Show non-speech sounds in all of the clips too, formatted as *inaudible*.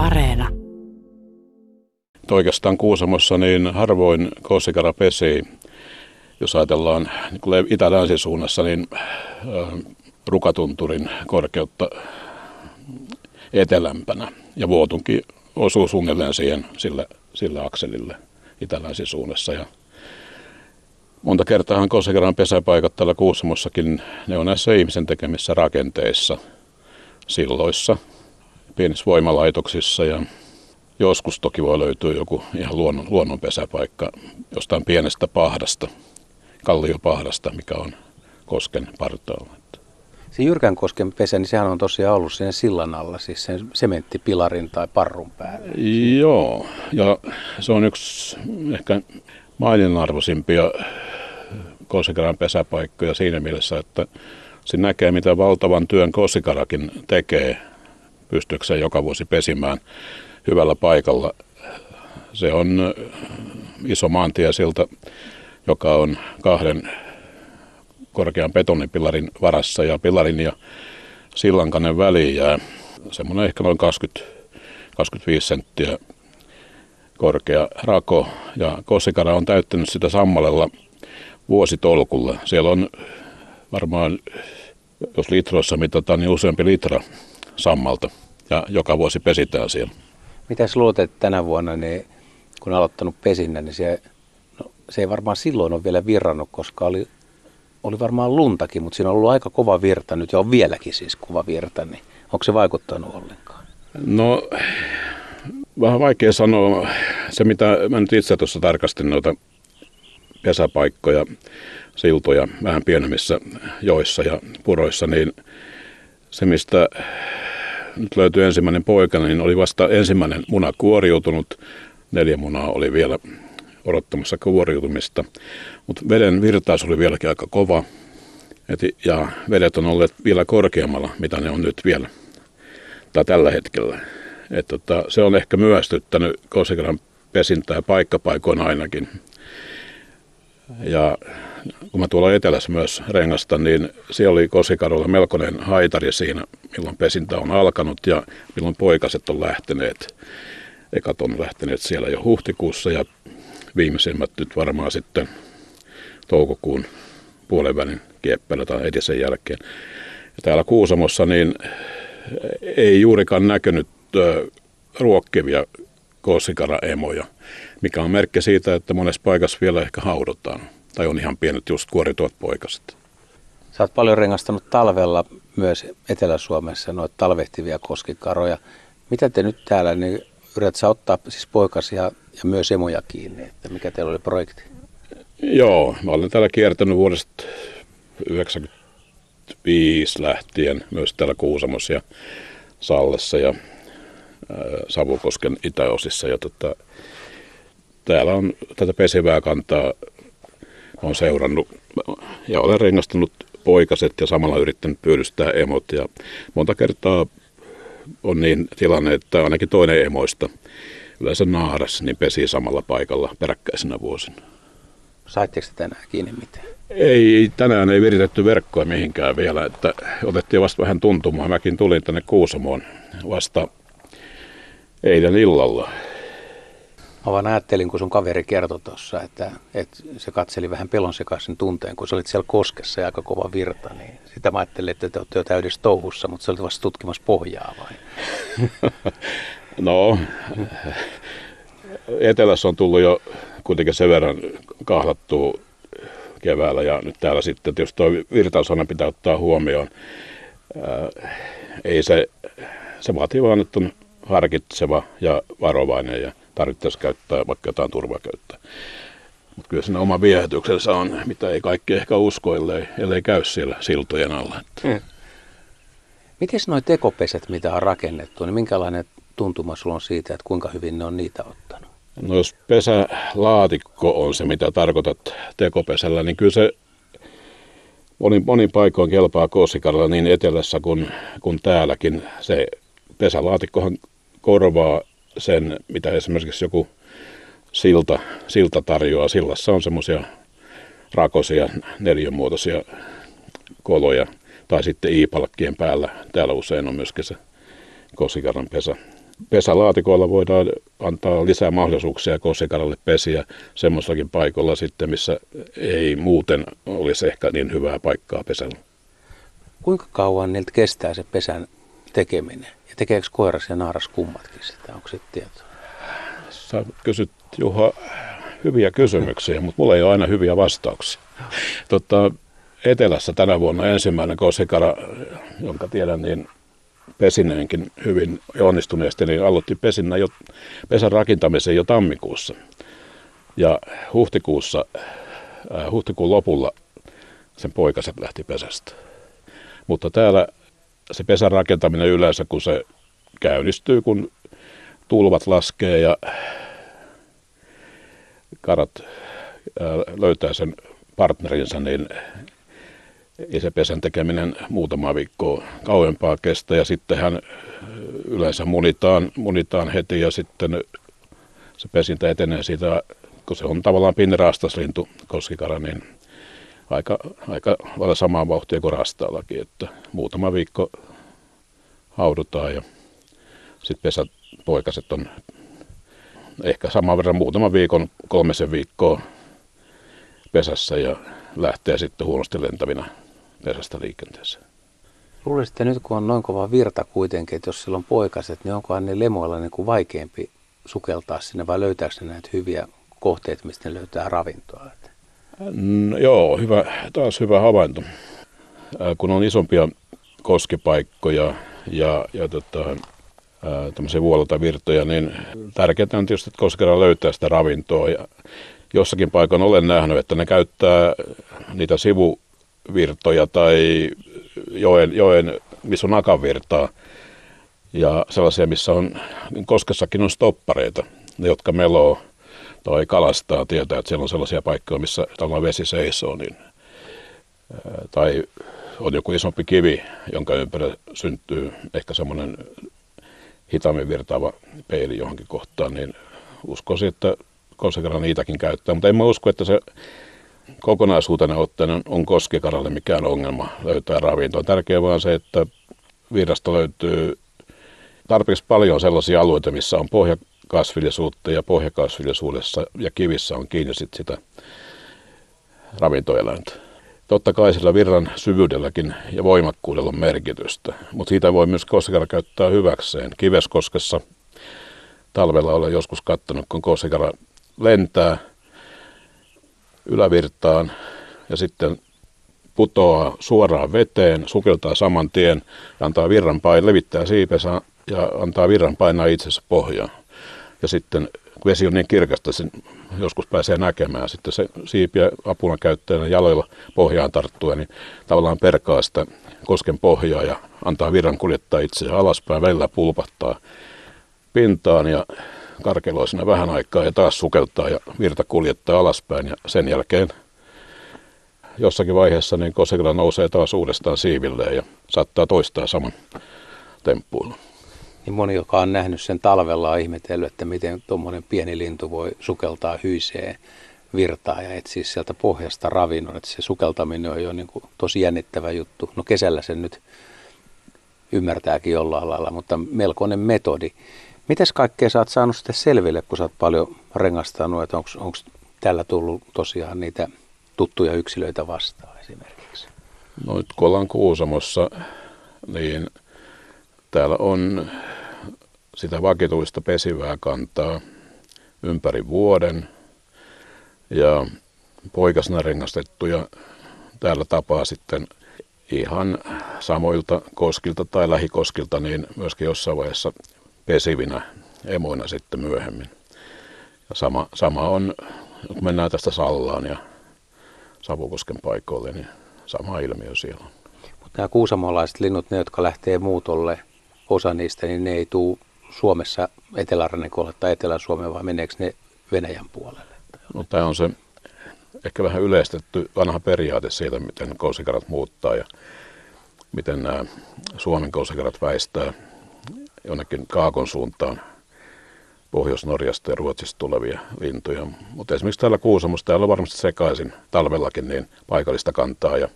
Areena. Oikeastaan Kuusamossa niin harvoin kossikara pesii. Jos ajatellaan niin itä-länsisuunnassa, niin äh, Rukatunturin korkeutta etelämpänä. Ja Vuotunkin osuu suunnilleen siihen sille, sille akselille itä-länsisuunnassa. Ja monta kertaa Kosikeran pesäpaikat täällä Kuusamossakin, ne on näissä ihmisen tekemissä rakenteissa, silloissa, pienissä voimalaitoksissa ja joskus toki voi löytyä joku ihan luonnon, luonnon pesäpaikka jostain pienestä pahdasta, kalliopahdasta, mikä on kosken partaalla. Se Jyrkänkosken pesä, niin sehän on tosiaan ollut siinä sillan alla, siis sen sementtipilarin tai parrun päällä. Joo, ja se on yksi ehkä maininarvoisimpia Kosikaran pesäpaikkoja siinä mielessä, että siinä näkee, mitä valtavan työn Kosikarakin tekee pystykseen joka vuosi pesimään hyvällä paikalla. Se on iso maantiesilta, joka on kahden korkean betonipilarin varassa ja pilarin ja sillankannen väliin jää semmoinen ehkä noin 20, 25 senttiä korkea rako ja Kossikara on täyttänyt sitä sammalella vuositolkulla. Siellä on varmaan, jos litroissa mitataan, niin useampi litra sammalta ja joka vuosi pesitään siellä. Mitäs luulet, että tänä vuonna, niin, kun aloittanut pesinnän, niin se, no, se ei varmaan silloin ole vielä virrannut, koska oli, oli varmaan luntakin, mutta siinä on ollut aika kova virta nyt ja on vieläkin siis kova virta, niin onko se vaikuttanut ollenkaan? No vähän vaikea sanoa. Se mitä mä nyt itse tuossa tarkastin noita pesäpaikkoja, siltoja vähän pienemmissä joissa ja puroissa, niin se mistä nyt löytyi ensimmäinen poika, niin oli vasta ensimmäinen muna kuoriutunut. Neljä munaa oli vielä odottamassa kuoriutumista. Mutta veden virtaus oli vieläkin aika kova. Et, ja vedet on olleet vielä korkeammalla, mitä ne on nyt vielä. Tai tällä hetkellä. Et, tota, se on ehkä myöstyttänyt Kosikeran pesintää paikkapaikoin ainakin. Ja kun mä tuolla etelässä myös rengasta, niin siellä oli Kosikarolla melkoinen haitari siinä, milloin pesintä on alkanut ja milloin poikaset on lähteneet. Ekat on lähteneet siellä jo huhtikuussa ja viimeisimmät nyt varmaan sitten toukokuun puolen välin kieppeillä tai edisen jälkeen. Ja täällä Kuusamossa niin ei juurikaan näkynyt ruokkivia kosikaraemoja, mikä on merkki siitä, että monessa paikassa vielä ehkä haudotaan. Tai on ihan pienet just kuorituot poikaset. Sä oot paljon rengastanut talvella myös Etelä-Suomessa noita talvehtivia koskikaroja. Mitä te nyt täällä, niin yrität sä ottaa siis poikasia ja myös emoja kiinni, että mikä teillä oli projekti? Joo, mä olen täällä kiertänyt vuodesta 1995 lähtien myös täällä Kuusamossa ja Sallessa ja Savukosken itäosissa. Ja tota, täällä on tätä pesivää kantaa on seurannut ja olen rengastunut poikaset ja samalla yrittänyt pyydystää emot. Ja monta kertaa on niin tilanne, että ainakin toinen emoista, yleensä naaras, niin pesii samalla paikalla peräkkäisenä vuosina. Saitteko tänään kiinni mitään? Ei, tänään ei viritetty verkkoa mihinkään vielä, että otettiin vasta vähän tuntumaan. Mäkin tulin tänne Kuusamoon vasta eilen illalla. Mä vaan ajattelin, kun sun kaveri kertoi tuossa, että, että se katseli vähän pelon sekaisen tunteen, kun sä olit siellä koskessa ja aika kova virta, niin sitä mä ajattelin, että te olette jo täydessä touhussa, mutta sä olit vasta tutkimassa pohjaa vai? *laughs* no, etelässä on tullut jo kuitenkin sen verran kahlattua keväällä ja nyt täällä sitten jos tuo virtausana pitää ottaa huomioon. Ää, ei se, se vaatii vaan, että on harkitseva ja varovainen ja tarvittaisiin käyttää vaikka jotain turvakäyttöä. Mutta kyllä siinä oma viehätyksensä on, mitä ei kaikki ehkä usko, ellei, ellei käy siellä siltojen alla. Hmm. Miten nuo tekopesät, mitä on rakennettu, niin minkälainen tuntuma sulla on siitä, että kuinka hyvin ne on niitä ottanut? No jos pesälaatikko on se, mitä tarkoitat tekopesällä, niin kyllä se monin, monin paikoin kelpaa Kosikaralla niin etelässä kuin, kuin täälläkin. Se pesälaatikkohan korvaa sen, mitä esimerkiksi joku silta, silta tarjoaa. Sillassa on semmoisia rakosia, neljänmuotoisia koloja, tai sitten iipalkkien päällä. Täällä usein on myöskin se kosikaran pesä. pesälaatikoilla voidaan antaa lisää mahdollisuuksia kosikaralle pesiä semmoisakin paikoilla sitten, missä ei muuten olisi ehkä niin hyvää paikkaa pesällä. Kuinka kauan niiltä kestää se pesän tekeminen? Ja tekeekö koiras ja naaras kummatkin sitä? Onko sitten tietoa? Sä kysyt Juha hyviä kysymyksiä, mutta mulla ei ole aina hyviä vastauksia. Totta, Etelässä tänä vuonna ensimmäinen kosikara, jonka tiedän, niin pesineenkin hyvin onnistuneesti, niin aloitti pesinnä jo, pesän rakentamisen jo tammikuussa. Ja huhtikuussa, äh, huhtikuun lopulla sen poikaset lähti pesästä. Mutta täällä se pesän rakentaminen yleensä, kun se käynnistyy, kun tulvat laskee ja karat löytää sen partnerinsa, niin ei se pesän tekeminen muutama viikkoa kauempaa kestä. Ja sitten hän yleensä munitaan, munitaan heti ja sitten se pesintä etenee siitä, kun se on tavallaan pinnirastaslintu koskikara, niin aika, aika lailla samaa vauhtia kuin rastaallakin, että muutama viikko haudutaan ja sitten pesät poikaset on ehkä saman verran muutama viikon, kolmesen viikkoa pesässä ja lähtee sitten huonosti lentävinä perästä liikenteeseen. Luulisin, nyt kun on noin kova virta kuitenkin, että jos silloin poikaset, niin onkohan ne lemoilla niin kuin vaikeampi sukeltaa sinne vai löytääkö ne näitä hyviä kohteita, mistä ne löytää ravintoa? No, joo, hyvä, taas hyvä havainto. kun on isompia koskipaikkoja ja, ja tota, tämmöisiä vuolota-virtoja, niin tärkeää on tietysti, että koskera löytää sitä ravintoa. Ja jossakin paikoin olen nähnyt, että ne käyttää niitä sivu virtoja tai joen, joen missä on akavirtaa ja sellaisia, missä on, niin koskessakin on stoppareita, ne jotka meloo tai kalastaa, tietää, että siellä on sellaisia paikkoja, missä tällainen vesi seisoo, niin, tai on joku isompi kivi, jonka ympärillä syntyy ehkä semmoinen hitaammin virtaava peili johonkin kohtaan, niin uskoisin, että konsekara niitäkin käyttää, mutta en mä usko, että se kokonaisuutena ottaen on koskikaralle mikään ongelma löytää ravintoa. Tärkeää vaan se, että virrasta löytyy tarpeeksi paljon sellaisia alueita, missä on pohjakasvillisuutta ja pohjakasvillisuudessa ja kivissä on kiinni sit sitä ravintoeläintä. Totta kai sillä virran syvyydelläkin ja voimakkuudella on merkitystä, mutta siitä voi myös koskikara käyttää hyväkseen. Kiveskoskessa talvella olen joskus katsonut, kun koskikara lentää – ylävirtaan ja sitten putoaa suoraan veteen, sukeltaa saman tien antaa virran painaa, levittää siipensä ja antaa virran painaa itsensä pohjaan. Ja sitten vesi on niin kirkasta, sen joskus pääsee näkemään. Sitten se siipiä apuna käyttäjänä jaloilla pohjaan tarttuen, niin tavallaan perkaa sitä kosken pohjaa ja antaa virran kuljettaa itseään alaspäin, välillä pulpattaa pintaan ja karkeloi sinne vähän aikaa ja taas sukeltaa ja virta kuljettaa alaspäin ja sen jälkeen jossakin vaiheessa niin kosekila nousee taas uudestaan siivilleen ja saattaa toistaa saman temppuilun. Niin moni, joka on nähnyt sen talvella, on ihmetellyt, että miten tuommoinen pieni lintu voi sukeltaa hyiseen virtaa ja etsiä sieltä pohjasta ravinnon. Että se sukeltaminen on jo niin kuin tosi jännittävä juttu. No kesällä sen nyt ymmärtääkin jollain lailla, mutta melkoinen metodi. Mites kaikkea sä oot saanut sitten selville, kun sä oot paljon rengastanut, että onko tällä tullut tosiaan niitä tuttuja yksilöitä vastaan esimerkiksi? No nyt kun ollaan Kuusamossa, niin täällä on sitä vakituista pesivää kantaa ympäri vuoden ja poikasena rengastettuja täällä tapaa sitten ihan samoilta koskilta tai lähikoskilta, niin myöskin jossain vaiheessa pesivinä emoina sitten myöhemmin. Ja sama, sama on, kun mennään tästä Sallaan ja Savukosken paikoille, niin sama ilmiö siellä on. Mutta nämä kuusamolaiset linnut, ne jotka lähtee muutolle, osa niistä, niin ne ei tule Suomessa etelärannikolle tai Etelä-Suomeen, vaan meneekö ne Venäjän puolelle? No tämä on se ehkä vähän yleistetty vanha periaate siitä, miten kousikarat muuttaa ja miten nämä Suomen kousikarat väistää jonnekin Kaakon suuntaan Pohjois-Norjasta ja Ruotsista tulevia lintuja. Mutta esimerkiksi täällä Kuusamossa, täällä on varmasti sekaisin talvellakin niin paikallista kantaa ja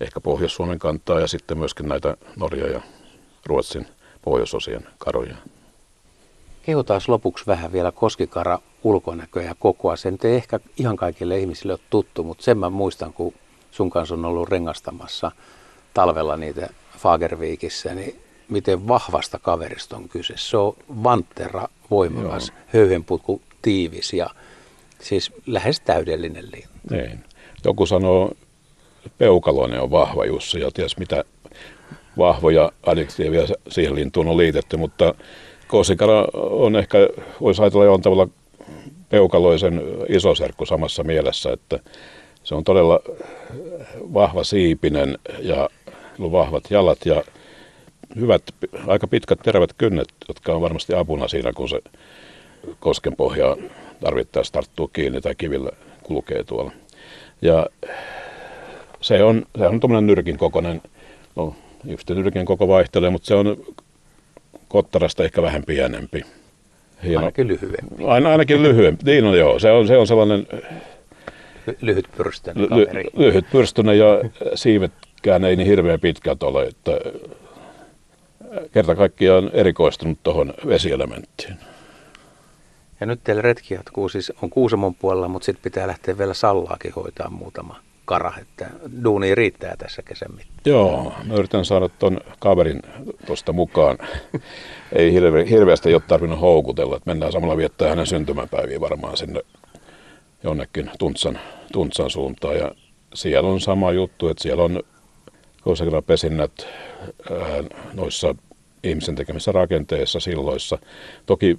ehkä Pohjois-Suomen kantaa ja sitten myöskin näitä Norja ja Ruotsin pohjoisosien karoja. Kehutaan lopuksi vähän vielä koskikara ulkonäköä ja kokoa. Se nyt ei ehkä ihan kaikille ihmisille ole tuttu, mutta sen mä muistan, kun sun kanssa on ollut rengastamassa talvella niitä Fagervikissä, niin miten vahvasta kaverista on kyse. Se on vanttera, voimakas, höyhenputku, tiivis ja siis lähes täydellinen lintu. Niin. Joku sanoo, peukaloinen on vahva Jussi ja ties mitä vahvoja adjektiivia siihen lintuun on liitetty, mutta kosikara on ehkä, voisi ajatella jollain tavalla peukaloisen isoserkku samassa mielessä, että se on todella vahva siipinen ja vahvat jalat ja hyvät, aika pitkät tervet kynnet, jotka on varmasti apuna siinä, kun se kosken pohjaa tarvittaessa tarttuu kiinni tai kivillä kulkee tuolla. Ja se on, se on tuommoinen nyrkin kokoinen, no just nyrkin koko vaihtelee, mutta se on kottarasta ehkä vähän pienempi. Hieno. Ainakin lyhyempi. Aina, ainakin lyhyempi, niin on joo. Se on, se on sellainen... Lyhyt pyrstön kaveri. Ly, lyhyt pyrstön ja siivetkään ei niin hirveän pitkät ole, että kerta kaikkiaan erikoistunut tuohon vesielementtiin. Ja nyt teillä retki jatkuu, siis on Kuusamon puolella, mutta sitten pitää lähteä vielä Sallaakin hoitaa muutama kara, että duuni riittää tässä kesän mittaan. Joo, mä yritän saada ton kaverin tuosta mukaan. Ei hirve, hirveästi ole tarvinnut houkutella, että mennään samalla viettää hänen syntymäpäiviä varmaan sinne jonnekin Tuntsan, Tuntsan suuntaan. Ja siellä on sama juttu, että siellä on pesinnät noissa ihmisen tekemissä rakenteissa silloissa. Toki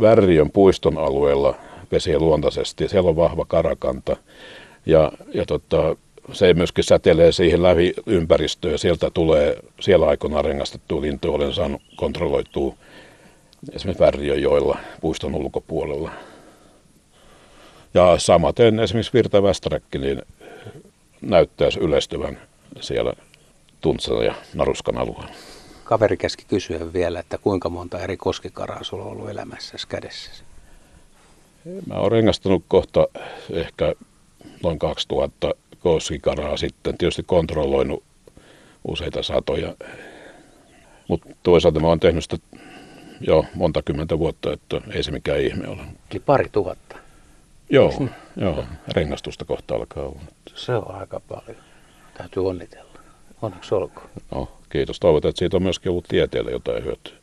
Värriön puiston alueella pesee luontaisesti. Siellä on vahva karakanta ja, ja tota, se myöskin säteilee siihen läpi ympäristöön. Sieltä tulee siellä aikoinaan rengastettu lintu, olen saanut kontrolloitua esimerkiksi Värriöjoilla puiston ulkopuolella. Ja samaten esimerkiksi virtavästäräkki niin näyttäisi yleistyvän siellä Tuntsan ja Naruskan alueella. Kaveri käski kysyä vielä, että kuinka monta eri koskikaraa sulla on ollut elämässä kädessä? Mä oon rengastanut kohta ehkä noin 2000 koskikaraa sitten. Tietysti kontrolloinut useita satoja. Mutta toisaalta mä oon tehnyt sitä jo monta kymmentä vuotta, että ei se mikään ihme ole. Eli pari tuhatta? Joo, joo. rengastusta kohta alkaa olla. Se on aika paljon. Täytyy onnitella. Onneksi olkoon. No, kiitos. Toivotaan, että siitä on myöskin ollut tieteelle jotain hyötyä.